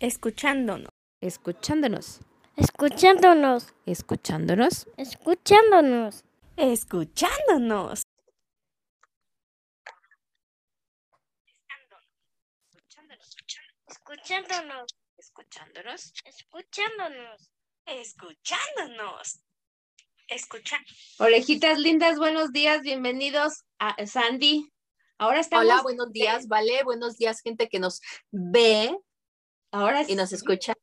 Escuchándonos. Escuchándonos. Escuchándonos. Escuchándonos. Escuchándonos. Escuchándonos. Escuchándonos. Escuchándonos. Escuchándonos. Escuchándonos. Escucha. Orejitas lindas, buenos días, bienvenidos a Sandy. Ahora estamos. Hola, buenos días, Vale, buenos días, gente que nos ve Ahora y nos escucha.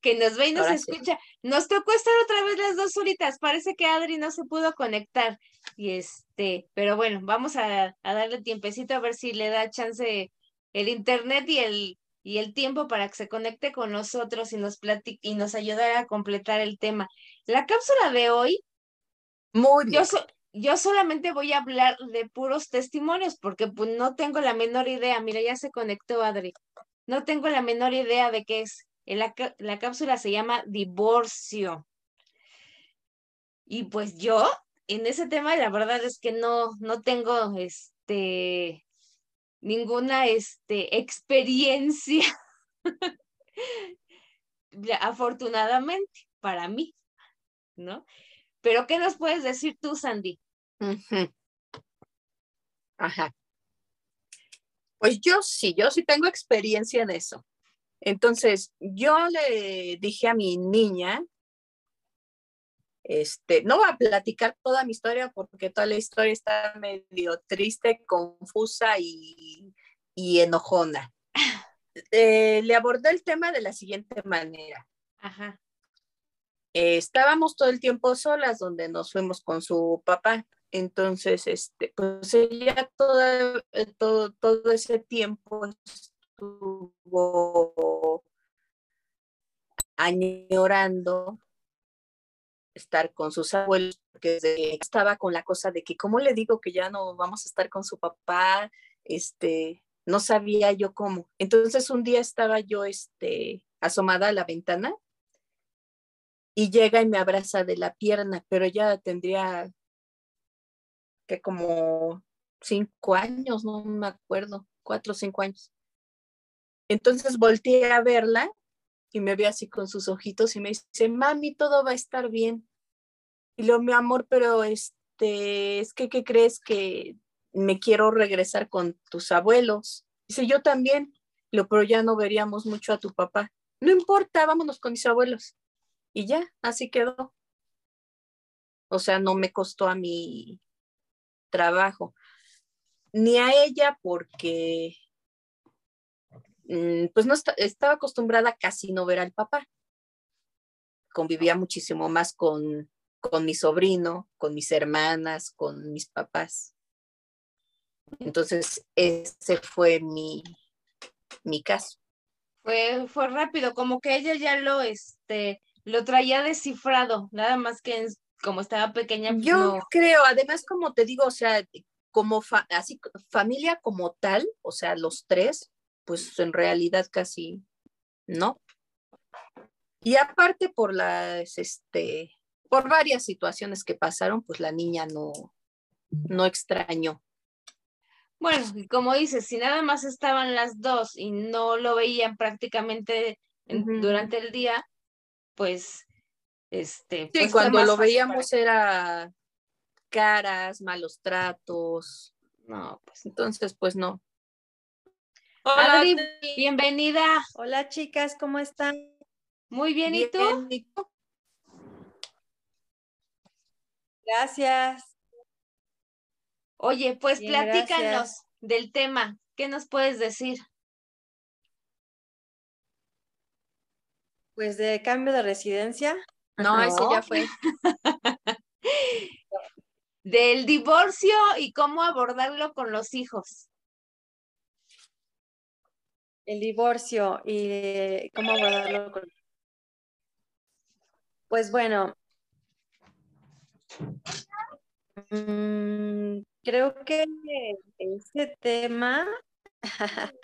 que nos ve y nos Ahora sí. escucha. Nos tocó estar otra vez las dos horitas. Parece que Adri no se pudo conectar. Y este, pero bueno, vamos a, a darle tiempecito a ver si le da chance el internet y el, y el tiempo para que se conecte con nosotros y nos platique y nos ayudara a completar el tema. La cápsula de hoy Muy bien. Yo, so- yo solamente voy a hablar de puros testimonios porque pues, no tengo la menor idea. Mira, ya se conectó Adri. No tengo la menor idea de qué es. La, la cápsula se llama divorcio. Y pues yo, en ese tema, la verdad es que no, no tengo este ninguna este, experiencia. Afortunadamente, para mí, ¿no? Pero, ¿qué nos puedes decir tú, Sandy? Ajá. Pues yo sí, yo sí tengo experiencia en eso. Entonces, yo le dije a mi niña, este, no voy a platicar toda mi historia porque toda la historia está medio triste, confusa y, y enojona. Eh, le abordé el tema de la siguiente manera. Ajá. eh, estábamos todo el tiempo solas donde nos fuimos con su papá. Entonces, este, pues ella toda, eh, todo, todo ese tiempo estuvo añorando estar con sus abuelos, porque estaba con la cosa de que, ¿cómo le digo que ya no vamos a estar con su papá? Este, no sabía yo cómo. Entonces un día estaba yo, este, asomada a la ventana y llega y me abraza de la pierna, pero ya tendría que como cinco años, no me acuerdo, cuatro o cinco años. Entonces volteé a verla y me ve así con sus ojitos y me dice, mami, todo va a estar bien. Y luego, mi amor, pero este, es que, ¿qué crees que me quiero regresar con tus abuelos? Dice, yo también, lo, pero ya no veríamos mucho a tu papá. No importa, vámonos con mis abuelos. Y ya, así quedó. O sea, no me costó a mi trabajo, ni a ella porque mm, pues no esta- estaba acostumbrada casi no ver al papá. Convivía muchísimo más con, con mi sobrino, con mis hermanas, con mis papás. Entonces, ese fue mi, mi caso. Fue, fue rápido, como que ella ya lo, este, lo traía descifrado, nada más que en- como estaba pequeña, pues Yo no. creo, además, como te digo, o sea, como fa- así, familia como tal, o sea, los tres, pues en realidad casi no. Y aparte por las, este, por varias situaciones que pasaron, pues la niña no, no extrañó. Bueno, y como dices, si nada más estaban las dos y no lo veían prácticamente en- Ujú. durante el día, pues, este, Sí, pues cuando lo veíamos era caras, malos tratos. No, pues entonces, pues no. para- Adri, bienvenida. Hola chicas, ¿cómo están? Muy bien, ¿y tú? Bien, ¿y tú? Gracias. Oye, pues Bien, platícanos gracias. del tema. ¿Qué nos puedes decir? Pues de cambio de residencia. No, ese No. ya fue. Del divorcio y cómo abordarlo con los hijos. el divorcio y cómo abordarlo. con- Pues bueno, mm, creo que este tema,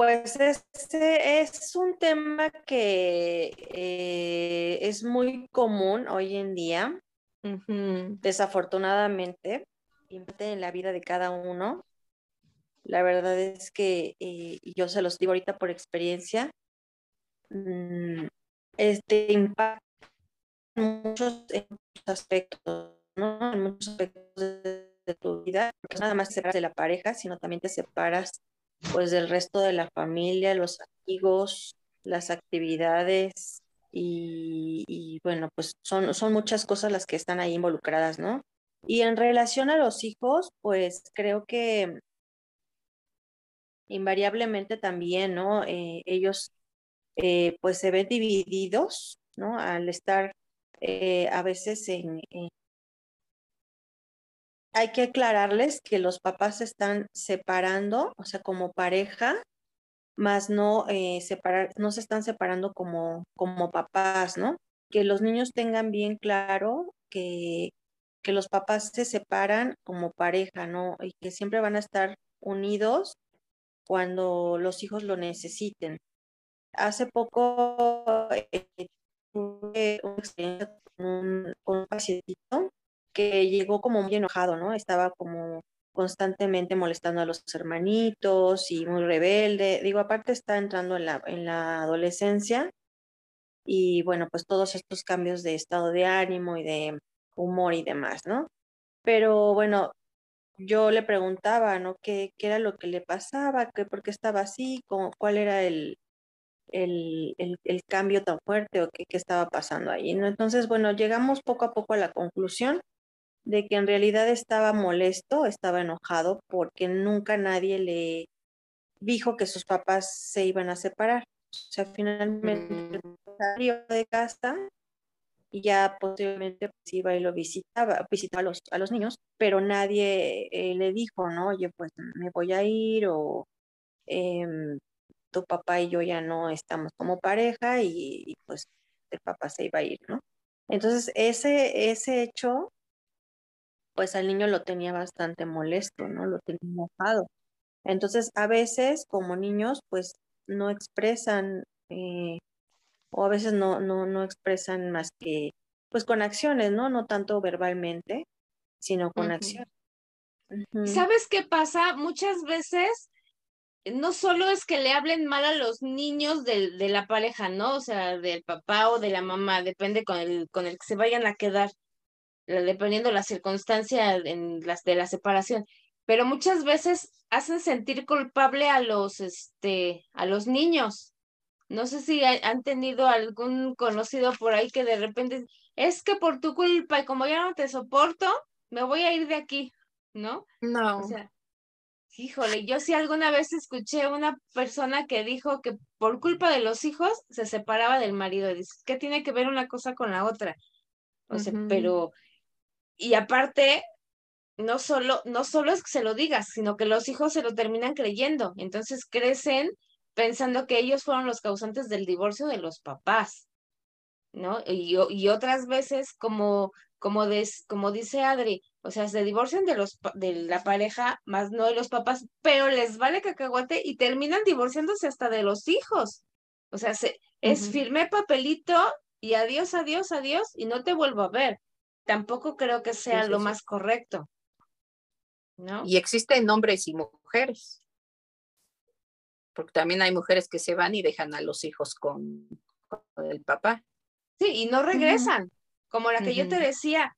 pues este es un tema que eh, es muy común hoy en día, Ujú. desafortunadamente, en la vida de cada uno. La verdad es que eh, y yo se los digo ahorita por experiencia, mm, este impacta en muchos, en muchos aspectos, ¿no? En muchos aspectos de, de tu vida, porque no nada más te separas de la pareja, sino también te separas pues del resto de la familia, los amigos, las actividades y, bueno, pues son, son muchas cosas las que están ahí involucradas, ¿no? Y en relación a los hijos, pues creo que invariablemente también, ¿no? Eh, ellos eh, pues se ven divididos, ¿no? Al estar eh, a veces en, en, Hay que aclararles que los papás se están separando, o sea, como pareja, más no, eh, separar, no se están separando como, como papás, ¿no? Que los niños tengan bien claro que, que los papás se separan como pareja, ¿no? Y que siempre van a estar unidos cuando los hijos lo necesiten. Hace poco eh, tuve una experiencia con un, con un que llegó como muy enojado, ¿no? Estaba como constantemente molestando a los hermanitos y muy rebelde. Digo, aparte está entrando en la, en la adolescencia y bueno, pues todos estos cambios de estado de ánimo y de humor y demás, ¿no? Pero bueno, yo le preguntaba, ¿no? ¿Qué, qué era lo que le pasaba? ¿Qué, ¿Por qué estaba así? ¿Cómo, ¿Cuál era el, el, el, el, cambio tan fuerte o qué, qué estaba pasando ahí? ¿no? Entonces, bueno, llegamos poco a poco a la conclusión de que en realidad estaba molesto, estaba enojado porque nunca nadie le dijo que sus papás se iban a separar. O sea, finalmente mm. salió de casa y ya posiblemente pues, iba y lo visitaba, visitaba a los, a los niños, pero nadie eh, le dijo, ¿no? Oye, pues me voy a ir o eh, tu papá y yo ya no estamos como pareja y, y, pues el papá se iba a ir, ¿no? Entonces, ese, ese hecho pues al niño lo tenía bastante molesto, ¿no? Lo tenía enojado. Entonces, a veces como niños, pues no expresan, eh, o a veces no, no, no expresan más que, pues con acciones, ¿no? No tanto verbalmente, sino con uh -huh. acciones. Uh -huh. ¿Sabes qué pasa? Muchas veces no solo es que le hablen mal a los niños de, de la pareja, ¿no? O sea, del papá o de la mamá, depende con el, con el que se vayan a quedar dependiendo la circunstancia en las de la separación, pero muchas veces hacen sentir culpable a los este a los niños. No sé si han tenido algún conocido por ahí que de repente es que por tu culpa y como ya no te soporto, me voy a ir de aquí, ¿no? No. O sea, híjole, yo sí alguna vez escuché una persona que dijo que por culpa de los hijos se separaba del marido. Dice, ¿qué tiene que ver una cosa con la otra? O sea, uh -huh. pero y aparte, no solo, no solo es que se lo digas, sino que los hijos se lo terminan creyendo. Entonces crecen pensando que ellos fueron los causantes del divorcio de los papás, ¿no? Y, y otras veces, como, como, des, como dice Adri, o sea, se divorcian de, los, de la pareja, más no de los papás, pero les vale cacahuate y terminan divorciándose hasta de los hijos. O sea, se, uh -huh. es firme papelito y adiós, adiós, adiós, y no te vuelvo a ver tampoco creo que sea sí, sí, lo sí. más correcto. ¿no? Y existen hombres y mujeres. Porque también hay mujeres que se van y dejan a los hijos con, con el papá. Sí, y no regresan. Uh -huh. Como la que uh -huh. yo te decía,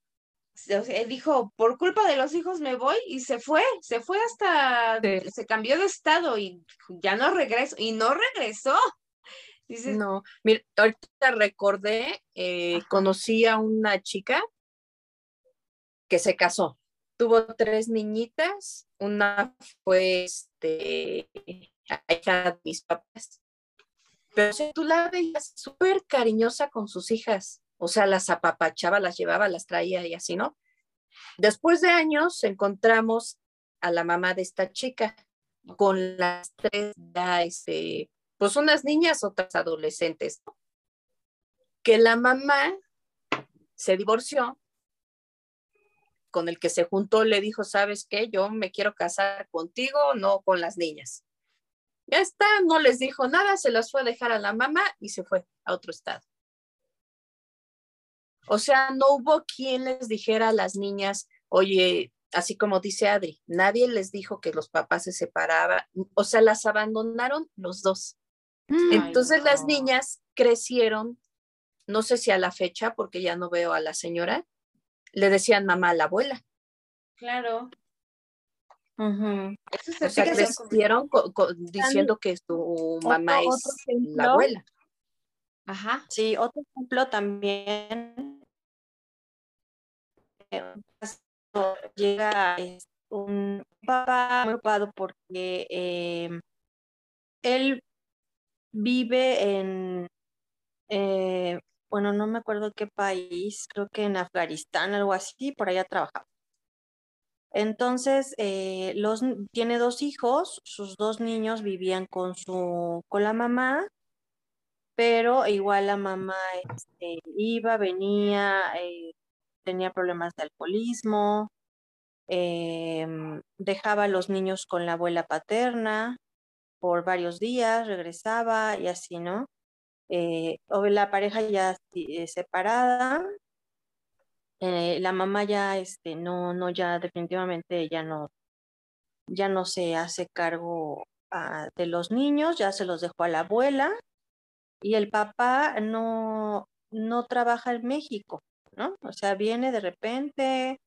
dijo, por culpa de los hijos me voy y se fue, se fue hasta, se cambió de estado y ya no regreso, y no regresó. Dices, no, mira, ahorita recordé, eh, conocí a una chica que se casó. Tuvo tres niñitas, una fue este, hija de mis papás. Pero o sea, tú la súper cariñosa con sus hijas, o sea, las apapachaba, las llevaba, las traía y así, ¿no? Después de años encontramos a la mamá de esta chica con las tres, ya, este, pues unas niñas, otras adolescentes, ¿no? que la mamá se divorció con el que se juntó le dijo, ¿sabes qué? Yo me quiero casar contigo, no con las niñas. Ya está, no les dijo nada, se las fue a dejar a la mamá y se fue a otro estado. O sea, no hubo quien les dijera a las niñas, oye, así como dice Adri, nadie les dijo que los papás se separaban, o sea, las abandonaron los dos. Entonces las no. niñas crecieron, no sé si a la fecha, porque ya no veo a la señora, le decían mamá a la abuela. Claro. Ujú. Eso se O sea, crecieron co- co- diciendo que su mamá otro es ejemplo. la abuela. Ajá. Sí, otro ejemplo también. eh, Llega un papá muy ocupado porque eh, él vive en, eh, bueno, no me acuerdo qué país, creo que en Afganistán, algo así, por allá trabajaba. Entonces, eh, los, tiene dos hijos, sus dos niños vivían con su, con la mamá pero igual la mamá este, iba, venía, eh, tenía problemas de alcoholismo, em, dejaba a los niños con la abuela paterna por varios días, regresaba y así, ¿no? Eh, o la pareja ya eh, separada, eh, la mamá ya, este, no, no, ya definitivamente ya no, ya no se hace cargo ah, de los niños, ya se los dejó a la abuela y el papá no, no trabaja en México, ¿no? O sea, viene de repente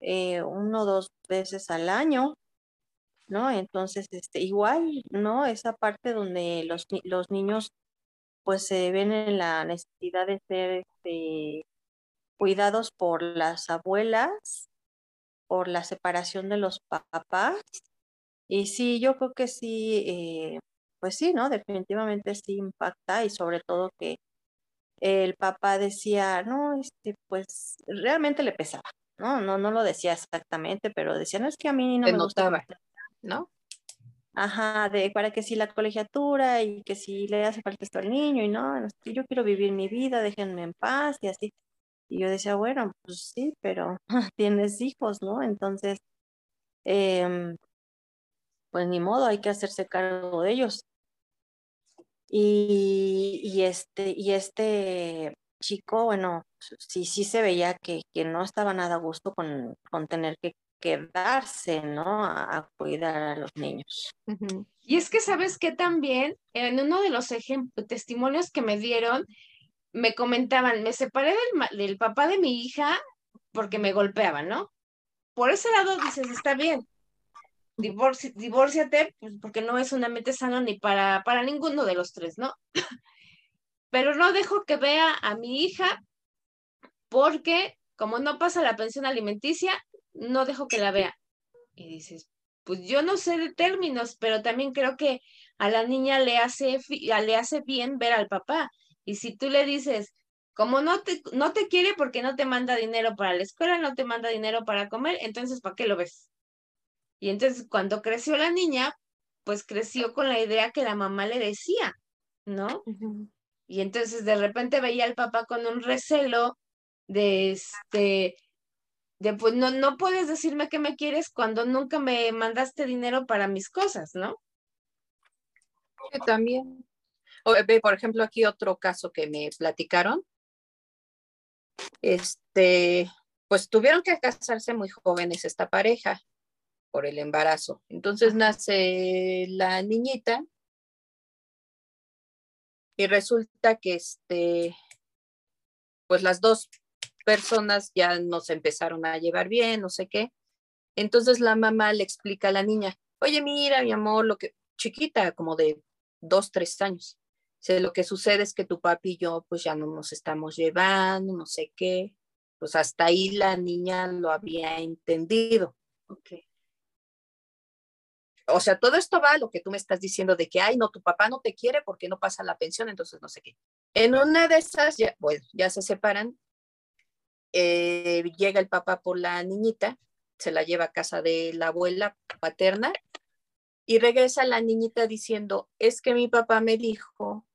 eh, uno o dos veces al año, ¿no? Entonces, este, igual, ¿no? Esa parte donde los, los niños pues se ven en la necesidad de ser este, cuidados por las abuelas, por la separación de los pa- papás. Y sí, yo creo que sí, eh, pues sí, ¿no? Definitivamente sí impacta y sobre todo que el papá decía, no, este, pues realmente le pesaba, ¿no? No, no lo decía exactamente, pero decía, no es que a mí no Se me notaba. ¿no? Ajá, de para que si la colegiatura y que si le hace falta esto al niño y no, yo quiero vivir mi vida, déjenme en paz y así. Y yo decía, bueno, pues sí, pero tienes hijos, ¿no? Entonces, em, pues ni modo, hay que hacerse cargo de ellos. Y, y este, y este chico, bueno, sí, sí se veía que, que no estaba nada a gusto con, con tener que quedarse, ¿no? A, a cuidar a los niños. Y es que sabes que también en uno de los ejemplos, testimonios que me dieron, me comentaban, me separé del, del papá de mi hija porque me golpeaba, ¿no? Por ese lado dices, está bien, divorci- divórciate, pues porque no es un ambiente sano ni para, para ninguno de los tres, ¿no? Pero no dejo que vea a mi hija porque como no pasa la pensión alimenticia, no dejo que la vea. Y dices, pues yo no sé de términos, pero también creo que a la niña le hace, le hace bien ver al papá. Y si tú le dices, como no te, no te quiere porque no te manda dinero para la escuela, no te manda dinero para comer, entonces ¿para qué lo ves? Y entonces cuando creció la niña, pues creció con la idea que la mamá le decía, ¿no? Y entonces de repente veía al papá con un recelo de este, de pues no, no puedes decirme que me quieres cuando nunca me mandaste dinero para mis cosas, ¿no? Sí, también. O, ve, por ejemplo, aquí otro caso que me platicaron. Este, pues tuvieron que casarse muy jóvenes esta pareja por el embarazo. Entonces nace la niñita y resulta que este, pues las dos personas ya no se empezaron a llevar bien, no sé qué. Entonces la mamá le explica a la niña, oye, mira, mi amor, lo que, chiquita, como de dos, tres años. Dice, lo que sucede es que tu papi y yo pues ya no nos estamos llevando, no sé qué. Pues hasta ahí la niña lo había entendido. O sea, todo esto va a lo que tú me estás diciendo de que, ay, no, tu papá no te quiere porque no pasa la pensión, entonces no sé qué. En una de esas, ya, bueno, ya se separan, eh, llega el papá por la niñita, se la lleva a casa de la abuela paterna y regresa la niñita diciendo, es que mi papá me dijo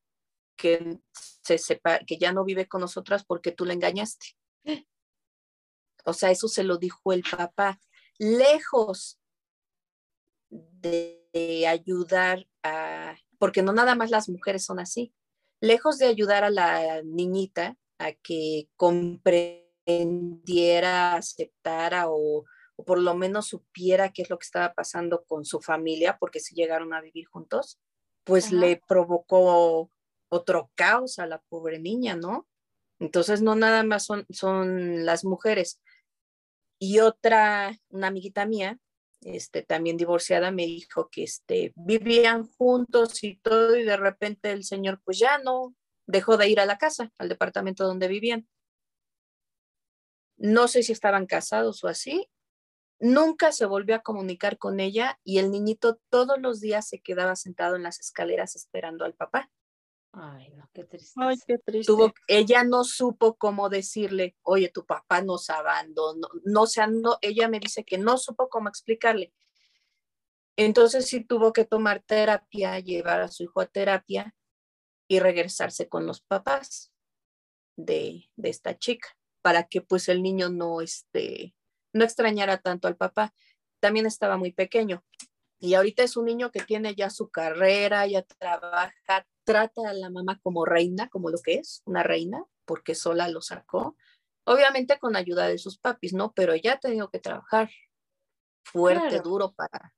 que, se sepa- que ya no vive con nosotras porque tú le engañaste. O sea, eso se lo dijo el papá, lejos de, de ayudar a, porque no nada más las mujeres son así, lejos de ayudar a la niñita a que comprendiera, aceptara o, o por lo menos supiera qué es lo que estaba pasando con su familia, porque si llegaron a vivir juntos, pues Ajá. le provocó otro caos a la pobre niña, ¿no? Entonces no nada más son, son las mujeres. Y otra, una amiguita mía, este, también divorciada, me dijo que este, vivían juntos y todo, y de repente el señor pues ya no dejó de ir a la casa, al departamento donde vivían. No sé si estaban casados o así. Nunca se volvió a comunicar con ella y el niñito todos los días se quedaba sentado en las escaleras esperando al papá. Ay, no, qué triste. Ay, qué triste. Tuvo, ella no supo cómo decirle, oye, tu papá nos abandonó. No, o sea, no, ella me dice que no supo cómo explicarle. Entonces sí tuvo que tomar terapia, llevar a su hijo a terapia y regresarse con los papás de, de esta chica para que pues el niño no, este, no extrañara tanto al papá. También estaba muy pequeño y ahorita es un niño que tiene ya su carrera, ya trabaja, trata a la mamá como reina, como lo que es, una reina, porque sola lo sacó. Obviamente con ayuda de sus papis, ¿no? Pero ella ha tenido que trabajar fuerte, Claro. duro para,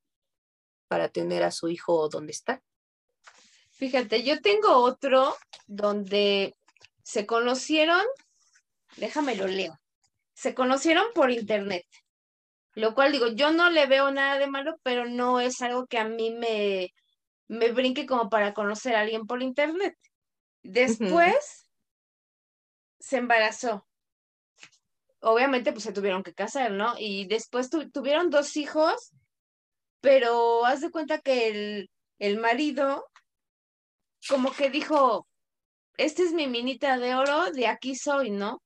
para tener a su hijo donde está. Fíjate, yo tengo otro donde se conocieron, déjame lo leo, se conocieron por internet, lo cual digo, yo no le veo nada de malo, pero no es algo que a mí me, me brinque como para conocer a alguien por internet. Después se embarazó. Obviamente, pues se tuvieron que casar, ¿no? Y después tu- tuvieron dos hijos, pero haz de cuenta que el, el marido como que dijo, esta es mi minita de oro, de aquí soy, ¿no?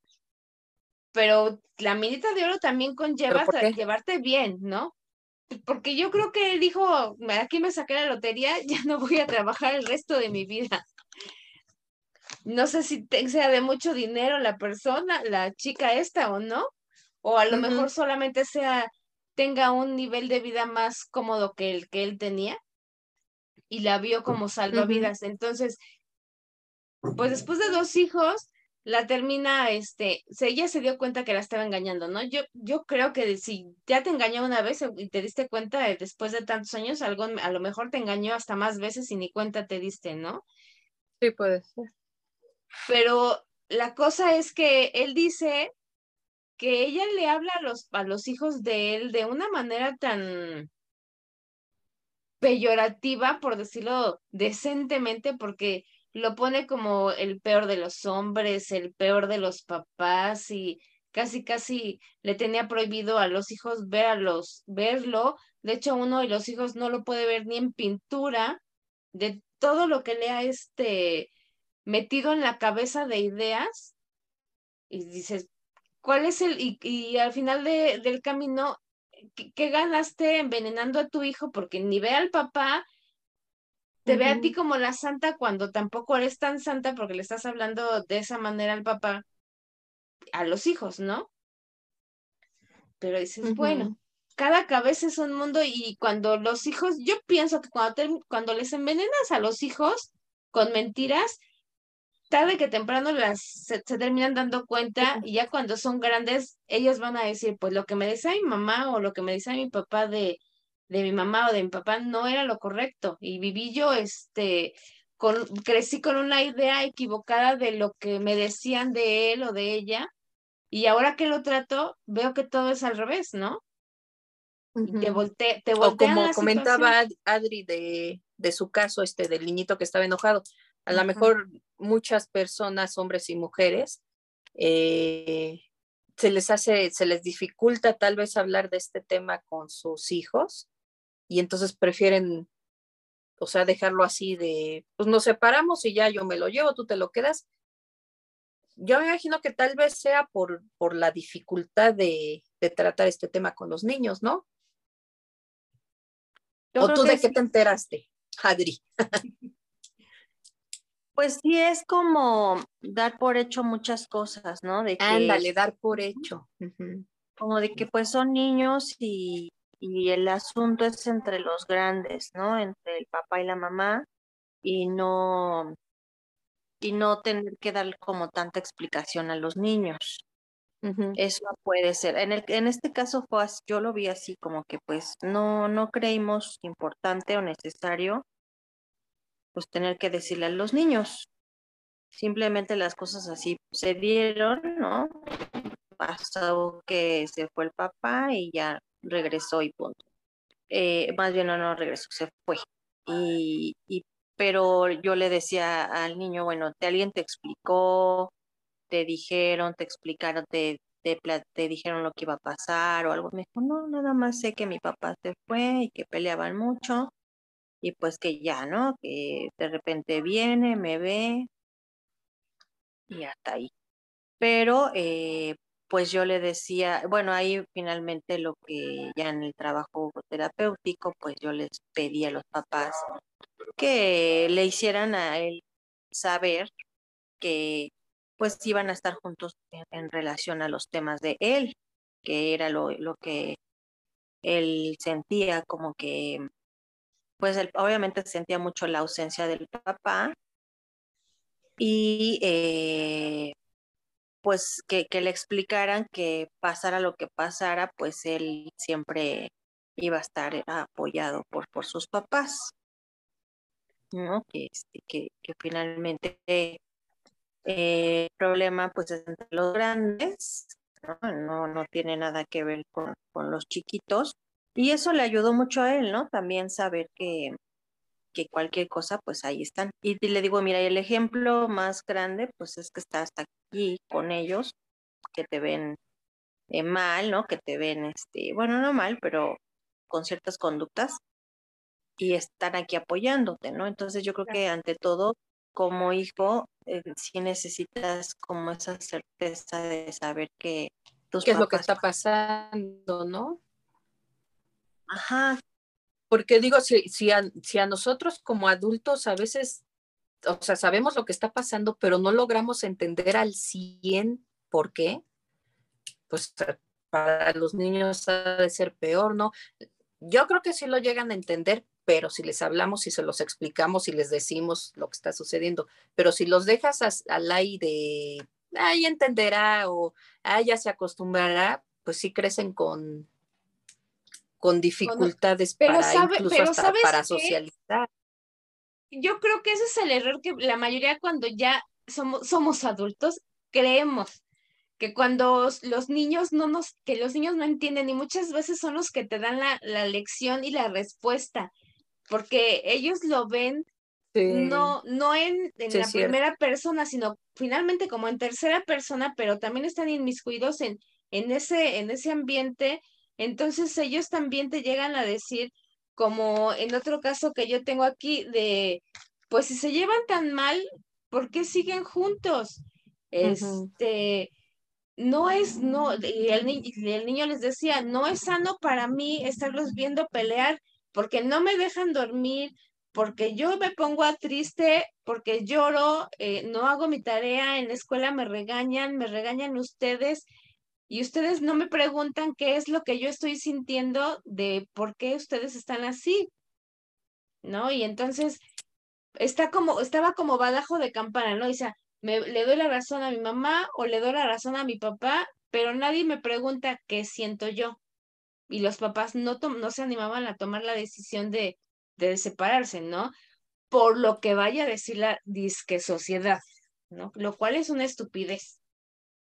Pero la minita de oro también conlleva llevarte bien, ¿no? Porque yo creo que él dijo, "Me- aquí me saqué la lotería, ya no voy a trabajar el resto de mi vida. No sé si te- sea de mucho dinero la persona, la chica esta o no, o a lo Ujú. mejor solamente sea, tenga un nivel de vida más cómodo que el que él tenía y la vio como salvavidas. Entonces, pues después de dos hijos, la termina, este, se, ella se dio cuenta que la estaba engañando, ¿no? Yo, yo creo que si ya te engañó una vez y te diste cuenta eh, después de tantos años, algo, a lo mejor te engañó hasta más veces y ni cuenta te diste, ¿no? Sí, puede ser. Pero la cosa es que él dice que ella le habla a los, a los hijos de él de una manera tan peyorativa, por decirlo decentemente, porque lo pone como el peor de los hombres, el peor de los papás y casi casi le tenía prohibido a los hijos ver a los verlo. De hecho, uno de los hijos no lo puede ver ni en pintura de todo lo que le ha este metido en la cabeza de ideas y dices, ¿cuál es el y, al final de, del camino ¿qué, qué ganaste envenenando a tu hijo? Porque ni ve al papá, te ve a ti como la santa cuando tampoco eres tan santa porque le estás hablando de esa manera al papá, a los hijos, ¿no? Pero dices, bueno, cada cabeza es un mundo y cuando los hijos, yo pienso que cuando, te- cuando les envenenas a los hijos con mentiras, tarde que temprano las se, se terminan dando cuenta y ya cuando son grandes, ellos van a decir, pues lo que me decía mi mamá o lo que me decía mi papá de, de mi mamá o de mi papá no era lo correcto y viví yo, este, con, crecí con una idea equivocada de lo que me decían de él o de ella y ahora que lo trato, veo que todo es al revés, ¿no? Y te volte, te O como la comentaba situación. Adri de, de su caso, este, del niñito que estaba enojado. A lo mejor muchas personas, hombres y mujeres, eh, se les hace, se les dificulta tal vez hablar de este tema con sus hijos y entonces prefieren, o sea, dejarlo así de, pues nos separamos y ya yo me lo llevo, tú te lo quedas. Yo me imagino que tal vez sea por, por la dificultad de, de tratar este tema con los niños, ¿no? Yo ¿O tú de qué te enteraste, Adri? Pues sí es como dar por hecho muchas cosas, ¿no? De que, Ándale, dar por hecho. Como de que pues son niños y, y el asunto es entre los grandes, ¿no? Entre el papá y la mamá y no y no tener que dar como tanta explicación a los niños. Eso puede ser. En el, en este caso fue así, yo lo vi así como que pues no, no creímos importante o necesario pues tener que decirle a los niños. Simplemente las cosas así se dieron, ¿no? Pasó que se fue el papá y ya regresó y punto. Eh, más bien no, no regresó, se fue. Y, pero yo le decía al niño, bueno, ¿te, alguien te explicó, te dijeron, te explicaron, te, te dijeron lo que iba a pasar o algo. Me dijo, no, nada más sé que mi papá se fue y que peleaban mucho y pues que ya, ¿no? Que de repente viene, me ve y hasta ahí. Pero eh, pues yo le decía, bueno, ahí finalmente lo que ya en el trabajo terapéutico, pues yo les pedí a los papás que le hicieran a él saber que pues iban a estar juntos en, relación a los temas de él, que era lo, lo que él sentía como que, pues obviamente sentía mucho la ausencia del papá y eh, pues que, le explicaran que pasara lo que pasara, pues él siempre iba a estar apoyado por, por sus papás. ¿no? Que, este, que, que finalmente eh, el problema pues es entre los grandes, ¿no? No, no tiene nada que ver con, con los chiquitos. Y eso le ayudó mucho a él, ¿no? También saber que, que cualquier cosa, pues ahí están. Y le digo, mira, el ejemplo más grande, pues es que estás aquí con ellos, que te ven eh, mal, ¿no? Que te ven, este, bueno, no mal, pero con ciertas conductas y están aquí apoyándote, ¿no? Entonces yo creo que ante todo, como hijo, eh, sí necesitas como esa certeza de saber que tus ¿Qué es lo que está pasando, no? Ajá, Porque digo, si, si, a, nosotros como adultos a veces, o sea, sabemos lo que está pasando, pero no logramos entender al 100 por qué, pues para los niños ha de ser peor, ¿no? Yo creo que sí lo llegan a entender, pero si les hablamos y se los explicamos y les decimos lo que está sucediendo, pero si los dejas as- al aire, ahí entenderá o ah, ya se acostumbrará, pues sí crecen con, con dificultades pero para sabe- incluso pero hasta ¿sabes para qué? socializar. Yo creo que ese es el error que la mayoría cuando ya somos, somos adultos creemos que cuando los niños no nos, que los niños no entienden y muchas veces son los que te dan la, la lección y la respuesta, porque ellos lo ven no, no en, en Sí, la primera persona, sino finalmente como en tercera persona, pero también están inmiscuidos en, en ese, en ese ambiente. Entonces ellos también te llegan a decir, como en otro caso que yo tengo aquí, de, pues si se llevan tan mal, ¿por qué siguen juntos? Este, no es, no, y el, ni- el niño les decía, no es sano para mí estarlos viendo pelear porque no me dejan dormir, porque yo me pongo a triste, porque lloro, eh, no hago mi tarea, en la escuela me regañan, me regañan ustedes y ustedes no me preguntan qué es lo que yo estoy sintiendo de por qué ustedes están así, ¿no? Y entonces está como, estaba como badajo de campana, ¿no? O sea, le doy la razón a mi mamá o le doy la razón a mi papá, pero nadie me pregunta qué siento yo. Y los papás no, no se animaban a tomar la decisión de, de separarse, ¿no? Por lo que vaya a decir la disque sociedad, ¿no? Lo cual es una estupidez.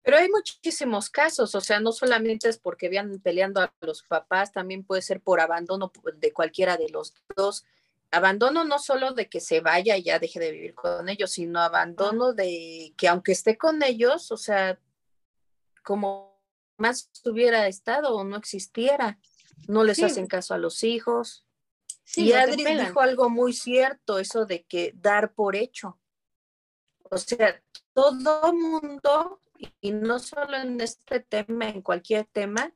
Pero hay muchísimos casos, o sea, no solamente es porque vean peleando a los papás, también puede ser por abandono de cualquiera de los dos. Abandono no solo de que se vaya y ya deje de vivir con ellos, sino abandono de que aunque esté con ellos, o sea, como más hubiera estado o no existiera, no les Sí. hacen caso a los hijos. Sí, y Adri dijo algo muy cierto, eso de que dar por hecho. O sea, todo mundo, y no solo en este tema, en cualquier tema,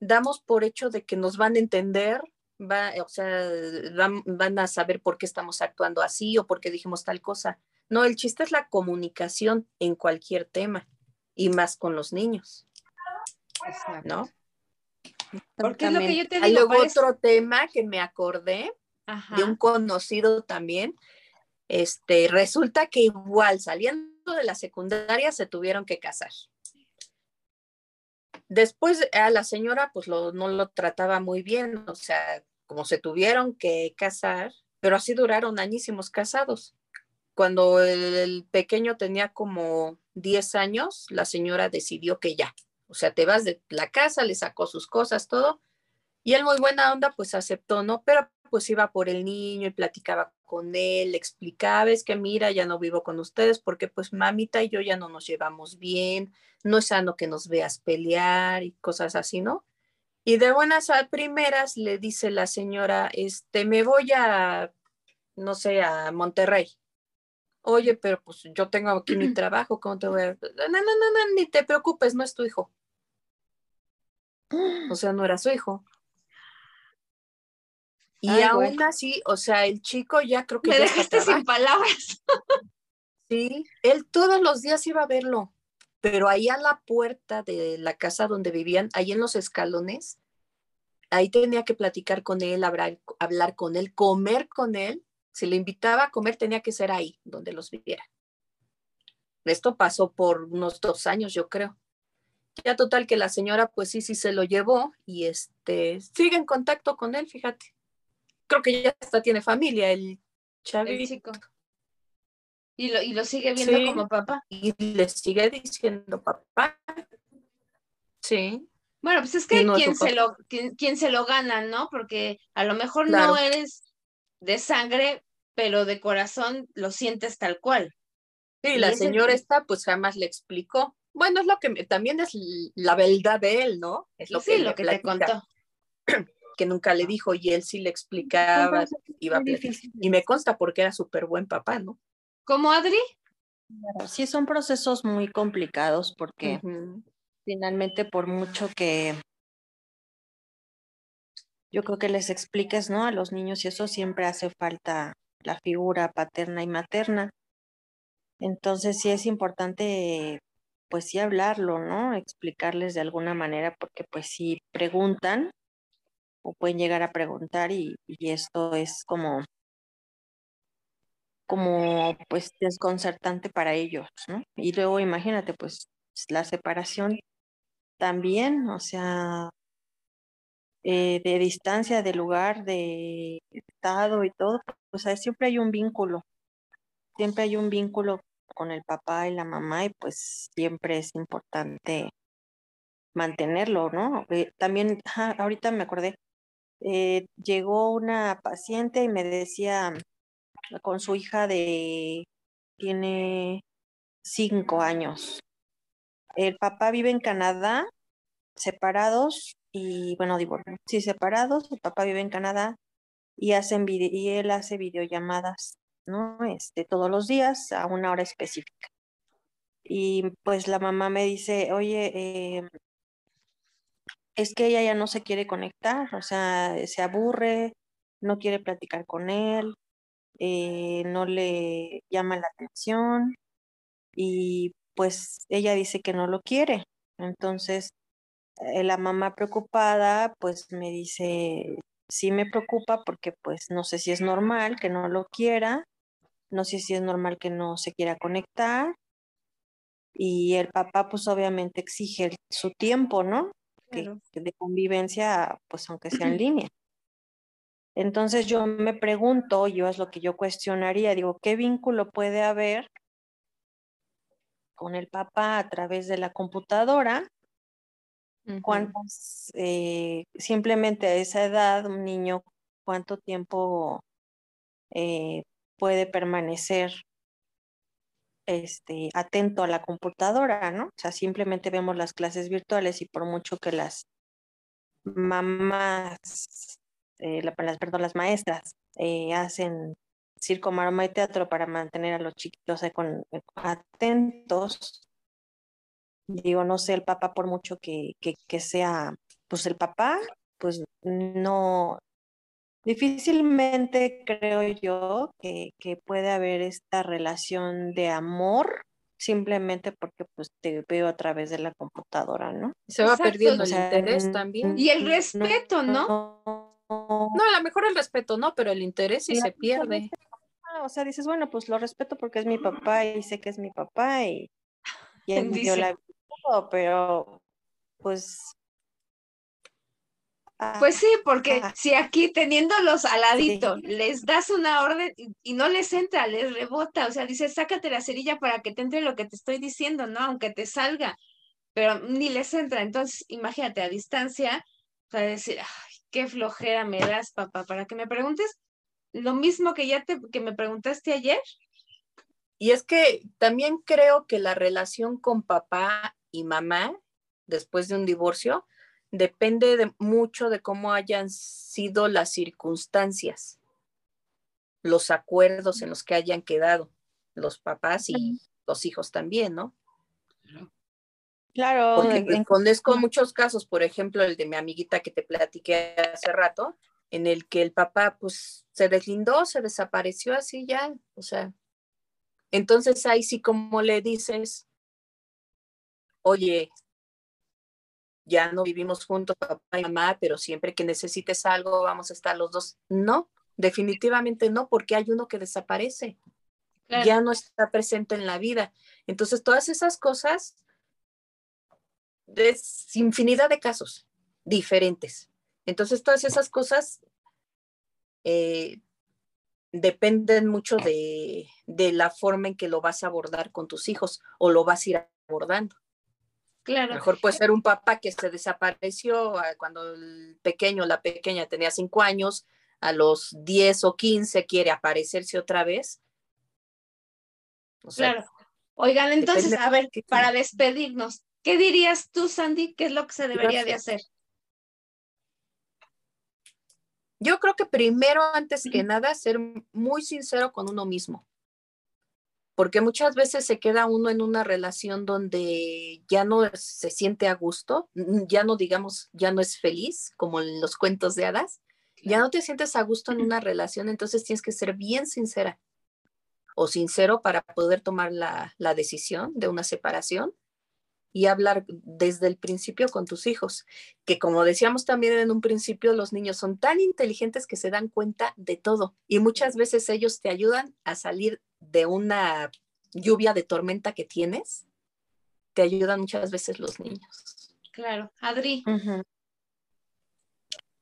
damos por hecho de que nos van a entender, va, o sea, van, van a saber por qué estamos actuando así o por qué dijimos tal cosa. No, el chiste es la comunicación en cualquier tema y más con los niños, ¿no? Porque es lo que yo te Ah, digo, luego parece- otro tema que me acordé Ajá. de un conocido también, este, resulta que igual de la secundaria se tuvieron que casar. Después a la señora pues lo, no lo trataba muy bien, o sea, como se tuvieron que casar, pero así duraron añísimos casados. Cuando el pequeño tenía como 10 años, la señora decidió que ya, o sea, te vas de la casa, le sacó sus cosas, todo, y él muy buena onda pues aceptó, ¿no? Pero pues iba por el niño y platicaba con él, le explicaba, es que mira, ya no vivo con ustedes porque pues mamita y yo ya no nos llevamos bien, no es sano que nos veas pelear y cosas así, ¿no? Y de buenas a primeras le dice la señora, este, me voy a, no sé, a Monterrey. Oye, pero pues yo tengo aquí mi trabajo, ¿cómo te voy a...? No, no, no, no, ni te preocupes, no es tu hijo. O sea, no era su hijo. Y Ay, aún así, o sea, el chico ya creo que Me dejaste sin palabras. Sí, él todos los días iba a verlo, pero ahí a la puerta de la casa donde vivían, ahí en los escalones, ahí tenía que platicar con él, hablar, hablar con él, comer con él. Si le invitaba a comer, tenía que ser ahí, donde los viviera. Esto pasó por unos dos años, yo creo. Ya total que la señora, pues sí, sí se lo llevó y este, sigue en contacto con él, fíjate. Creo que ya hasta tiene familia, el El chavito. chico. Y lo, y lo sigue viendo Sí. como papá. y le sigue diciendo papá. Sí, Bueno, pues es que no quien se lo, quien, quien se lo gana, ¿no? Porque a lo mejor Claro. no eres de sangre, pero de corazón lo sientes tal cual. sí, Y la señora esta pues jamás le explicó. Bueno, es lo que me- también es la verdad de él, ¿no? Es lo sí, que, lo que te contó. que nunca le dijo y él sí le explicaba, iba a. Y me consta porque era súper buen papá, ¿no? ¿Cómo, Adri? Sí, son procesos muy complicados porque finalmente por mucho que yo creo que les expliques, ¿no? A los niños y eso siempre hace falta la figura paterna y materna. Entonces sí es importante, pues sí hablarlo, ¿no? Explicarles de alguna manera porque pues si preguntan o pueden llegar a preguntar y, esto es como como pues desconcertante para ellos, ¿no? Y luego imagínate pues la separación también, o sea, eh, de distancia, de lugar, de estado y todo, pues ahí siempre hay un vínculo, siempre hay un vínculo con el papá y la mamá y pues siempre es importante mantenerlo, ¿no? Eh, también, ahorita me acordé, eh, llegó una paciente y me decía con su hija de, tiene cinco años. El papá vive en Canadá, separados y, bueno, digo, sí, separados, el papá vive en Canadá y, hacen y él hace videollamadas, ¿no? Este, todos los días a una hora específica. Y pues la mamá me dice, oye, eh, es que ella ya no se quiere conectar, o sea, se aburre, no quiere platicar con él, eh, no le llama la atención y pues ella dice que no lo quiere. Entonces, eh, la mamá preocupada pues me dice, sí me preocupa porque pues no sé si es normal que no lo quiera, no sé si es normal que no se quiera conectar. Y el papá pues obviamente exige su tiempo, ¿no? Que- Claro. que de convivencia, pues aunque sea en línea. Entonces yo me pregunto, yo es lo que yo cuestionaría, digo, ¿qué vínculo puede haber con el papá a través de la computadora? Ujú. ¿Cuántas, eh, simplemente a esa edad, un niño, cuánto tiempo eh, puede permanecer este, atento a la computadora, ¿no? O sea, simplemente vemos las clases virtuales y por mucho que las mamás, eh, perdón, las maestras eh, hacen circo, maroma y teatro para mantener a los chiquitos eh, atentos, digo, no sé, el papá por mucho que, que sea, pues el papá, pues no, difícilmente creo yo que, que puede haber esta relación de amor simplemente porque pues te veo a través de la computadora, ¿no? Se va Exacto. perdiendo O el sea, interés también. Y el respeto, ¿no? No, a lo mejor el respeto no, pero el interés sí La- se pierde. Ah, O sea, dices, bueno, pues lo respeto porque es mi papá y sé que es mi papá y, y él dio Dice. la vida, y todo, pero pues... ah, Pues sí, porque Ajá. si aquí teniéndolos al ladito les das una orden y, y no les entra, les rebota, o sea, dices, sácate la cerilla para que te entre lo que te estoy diciendo, ¿no? Aunque te salga, pero ni les entra. Entonces, imagínate a distancia, o sea, decir, ay, qué flojera me das, papá, para que me preguntes lo mismo que ya te, que me preguntaste ayer. Y es que también creo que la relación con papá y mamá después de un divorcio depende de mucho de cómo hayan sido las circunstancias, los acuerdos en los que hayan quedado los papás y los hijos también, ¿no? Claro, Porque en- conozco muchos casos, por ejemplo, el de mi amiguita que te platiqué hace rato, en el que el papá pues se deslindó, se desapareció así ya, o sea, entonces ahí sí como le dices, oye, ya no vivimos juntos, papá y mamá, pero siempre que necesites algo vamos a estar los dos. No, definitivamente no, porque hay uno que desaparece, Claro. ya no está presente en la vida. Entonces todas esas cosas es infinidad de casos diferentes. Entonces, todas esas cosas eh, dependen mucho de, de la forma en que lo vas a abordar con tus hijos o lo vas a ir abordando. Claro. mejor puede ser un papá que se desapareció ah, cuando el pequeño, la pequeña tenía cinco años, a los 10 o 15 quiere aparecerse otra vez. O sea, Claro. Oigan, entonces, a ver, para despedirnos, ¿qué dirías tú, Sandy? ¿Qué es lo que se debería de hacer? Yo creo que primero, antes que nada, ser muy sincero con uno mismo. Porque muchas veces se queda uno en una relación donde ya no se siente a gusto, ya no digamos, ya no es feliz, como en los cuentos de hadas, ya no te sientes a gusto en una relación, entonces tienes que ser bien sincera o sincero para poder tomar la, la decisión de una separación y hablar desde el principio con tus hijos, que como decíamos también en un principio, los niños son tan inteligentes que se dan cuenta de todo y muchas veces ellos te ayudan a salir de una lluvia de tormenta que tienes, te ayudan muchas veces los niños. Claro. Adri.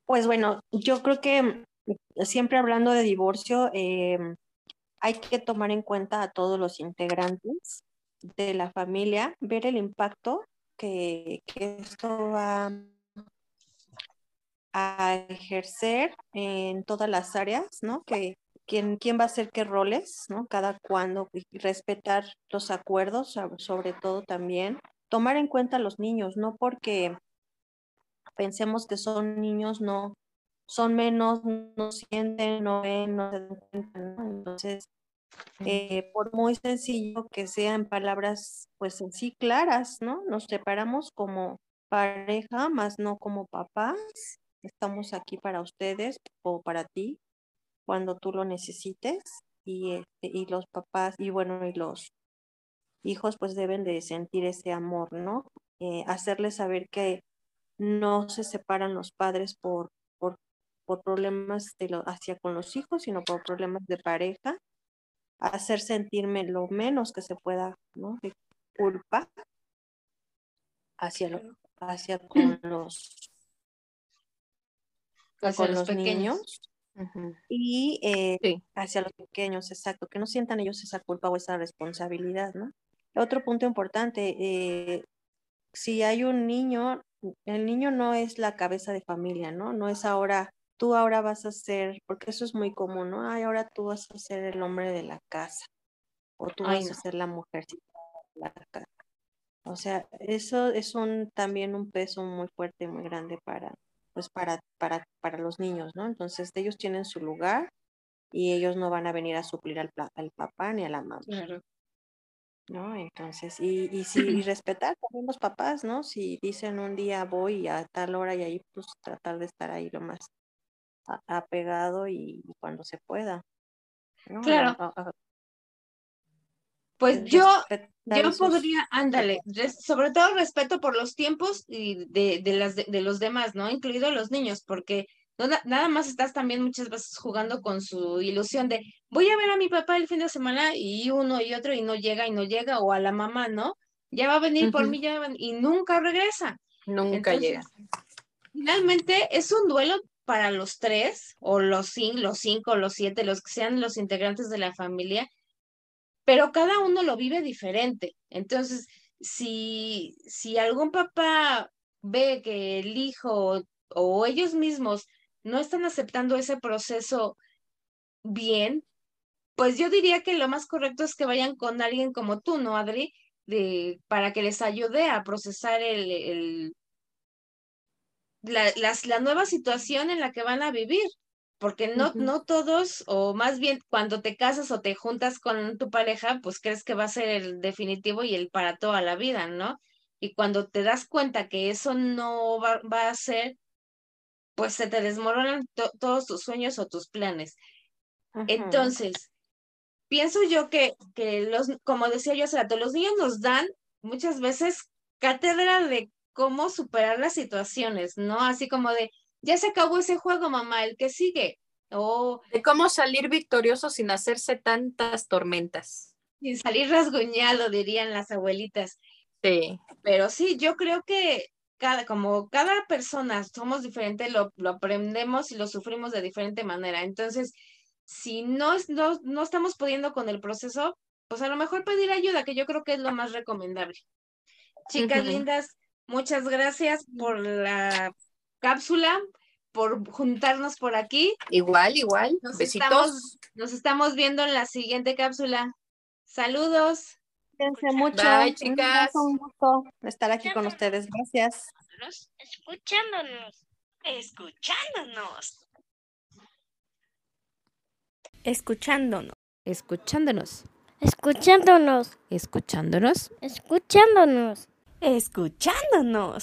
Pues bueno, yo creo que mm, siempre hablando de divorcio, em, hay que tomar en cuenta a todos los integrantes de la familia, ver el impacto que, que esto va a ejercer en todas las áreas, ¿no? Que quién, quién va a hacer qué roles, ¿no? Cada cuándo, y respetar los acuerdos, sobre todo también, tomar en cuenta a los niños, no porque pensemos que son niños, no, son menos, no sienten, no ven, no se dan cuenta, ¿no? Entonces, eh, por muy sencillo que sean palabras, pues en sí claras, ¿no? Nos separamos como pareja, más no como papás. Estamos aquí para ustedes o para ti cuando tú lo necesites y, este, y los papás y bueno, y los hijos pues deben de sentir ese amor, ¿no? Eh, hacerles saber que no se separan los padres por, por, por problemas de lo, hacia con los hijos, sino por problemas de pareja hacer sentirme lo menos que se pueda, ¿no? De culpa hacia, lo- hacia con los, hacia con los los pequeños. niños y eh, Sí. hacia los pequeños, exacto, que no sientan ellos esa culpa o esa responsabilidad, ¿no? Otro punto importante, eh, si hay un niño, el niño no es la cabeza de familia, ¿no? No es ahora, tú ahora vas a ser, porque eso es muy común, ¿no? Ay, ahora tú vas a ser el hombre de la casa, o tú Ay, vas no. a ser la mujer de la casa. O sea, eso es un, también un peso muy fuerte, muy grande para, pues para, para, para los niños, ¿no? Entonces ellos tienen su lugar y ellos no van a venir a suplir al, papá ni a la mamá. Claro. ¿no? Entonces, y, y sí, y respetar también los papás, ¿no? Si dicen un día voy a tal hora y ahí, pues tratar de estar ahí lo más apegado y, y cuando se pueda. ¿no? Claro. A- a- a- Pues yo, yo podría, ándale, sobre todo respeto por los tiempos y de, de las de, los demás, ¿no? Incluido los niños, porque no, nada más estás también muchas veces jugando con su ilusión de voy a ver a mi papá el fin de semana y uno y otro y no llega y no llega, o a la mamá, ¿no? Ya va a venir por mí ya va y nunca regresa. Nunca Entonces, llega. Finalmente es un duelo para los tres, o los cinco, los cinco, los siete, los que sean los integrantes de la familia, pero cada uno lo vive diferente. Entonces, si, si algún papá ve que el hijo o, ellos mismos no están aceptando ese proceso bien, pues yo diría que lo más correcto es que vayan con alguien como tú, ¿no, Adri? De, para que les ayude a procesar el, el, la, las, la nueva situación en la que van a vivir, porque no, no todos, o más bien cuando te casas o te juntas con tu pareja, pues crees que va a ser el definitivo y el para toda la vida, ¿no? Y cuando te das cuenta que eso no va, va a ser, pues se te desmoronan to- todos tus sueños o tus planes. Entonces, pienso yo que, que los, como decía yo hace rato, los niños nos dan muchas veces cátedra de cómo superar las situaciones, ¿no? Así como de, ya se acabó ese juego, mamá, el que sigue. O De cómo salir victorioso sin hacerse tantas tormentas. sin salir rasguñado, dirían las abuelitas. Sí. Pero sí, yo creo que cada, como cada persona somos diferentes, lo, lo aprendemos y lo sufrimos de diferente manera. Entonces, si no, es- no, no estamos pudiendo con el proceso, pues a lo mejor pedir ayuda, que yo creo que es lo más recomendable. Chicas lindas, muchas gracias por la cápsula, por juntarnos por aquí. Igual, igual. Nos Besitos. estamos, nos estamos viendo en la siguiente cápsula. Saludos. Cuídense mucho. Bye, chicas. Un gusto estar aquí con ustedes. Gracias. Escuchándonos. Escuchándonos. Escuchándonos. Escuchándonos. Escuchándonos. Escuchándonos. Escuchándonos. Escuchándonos.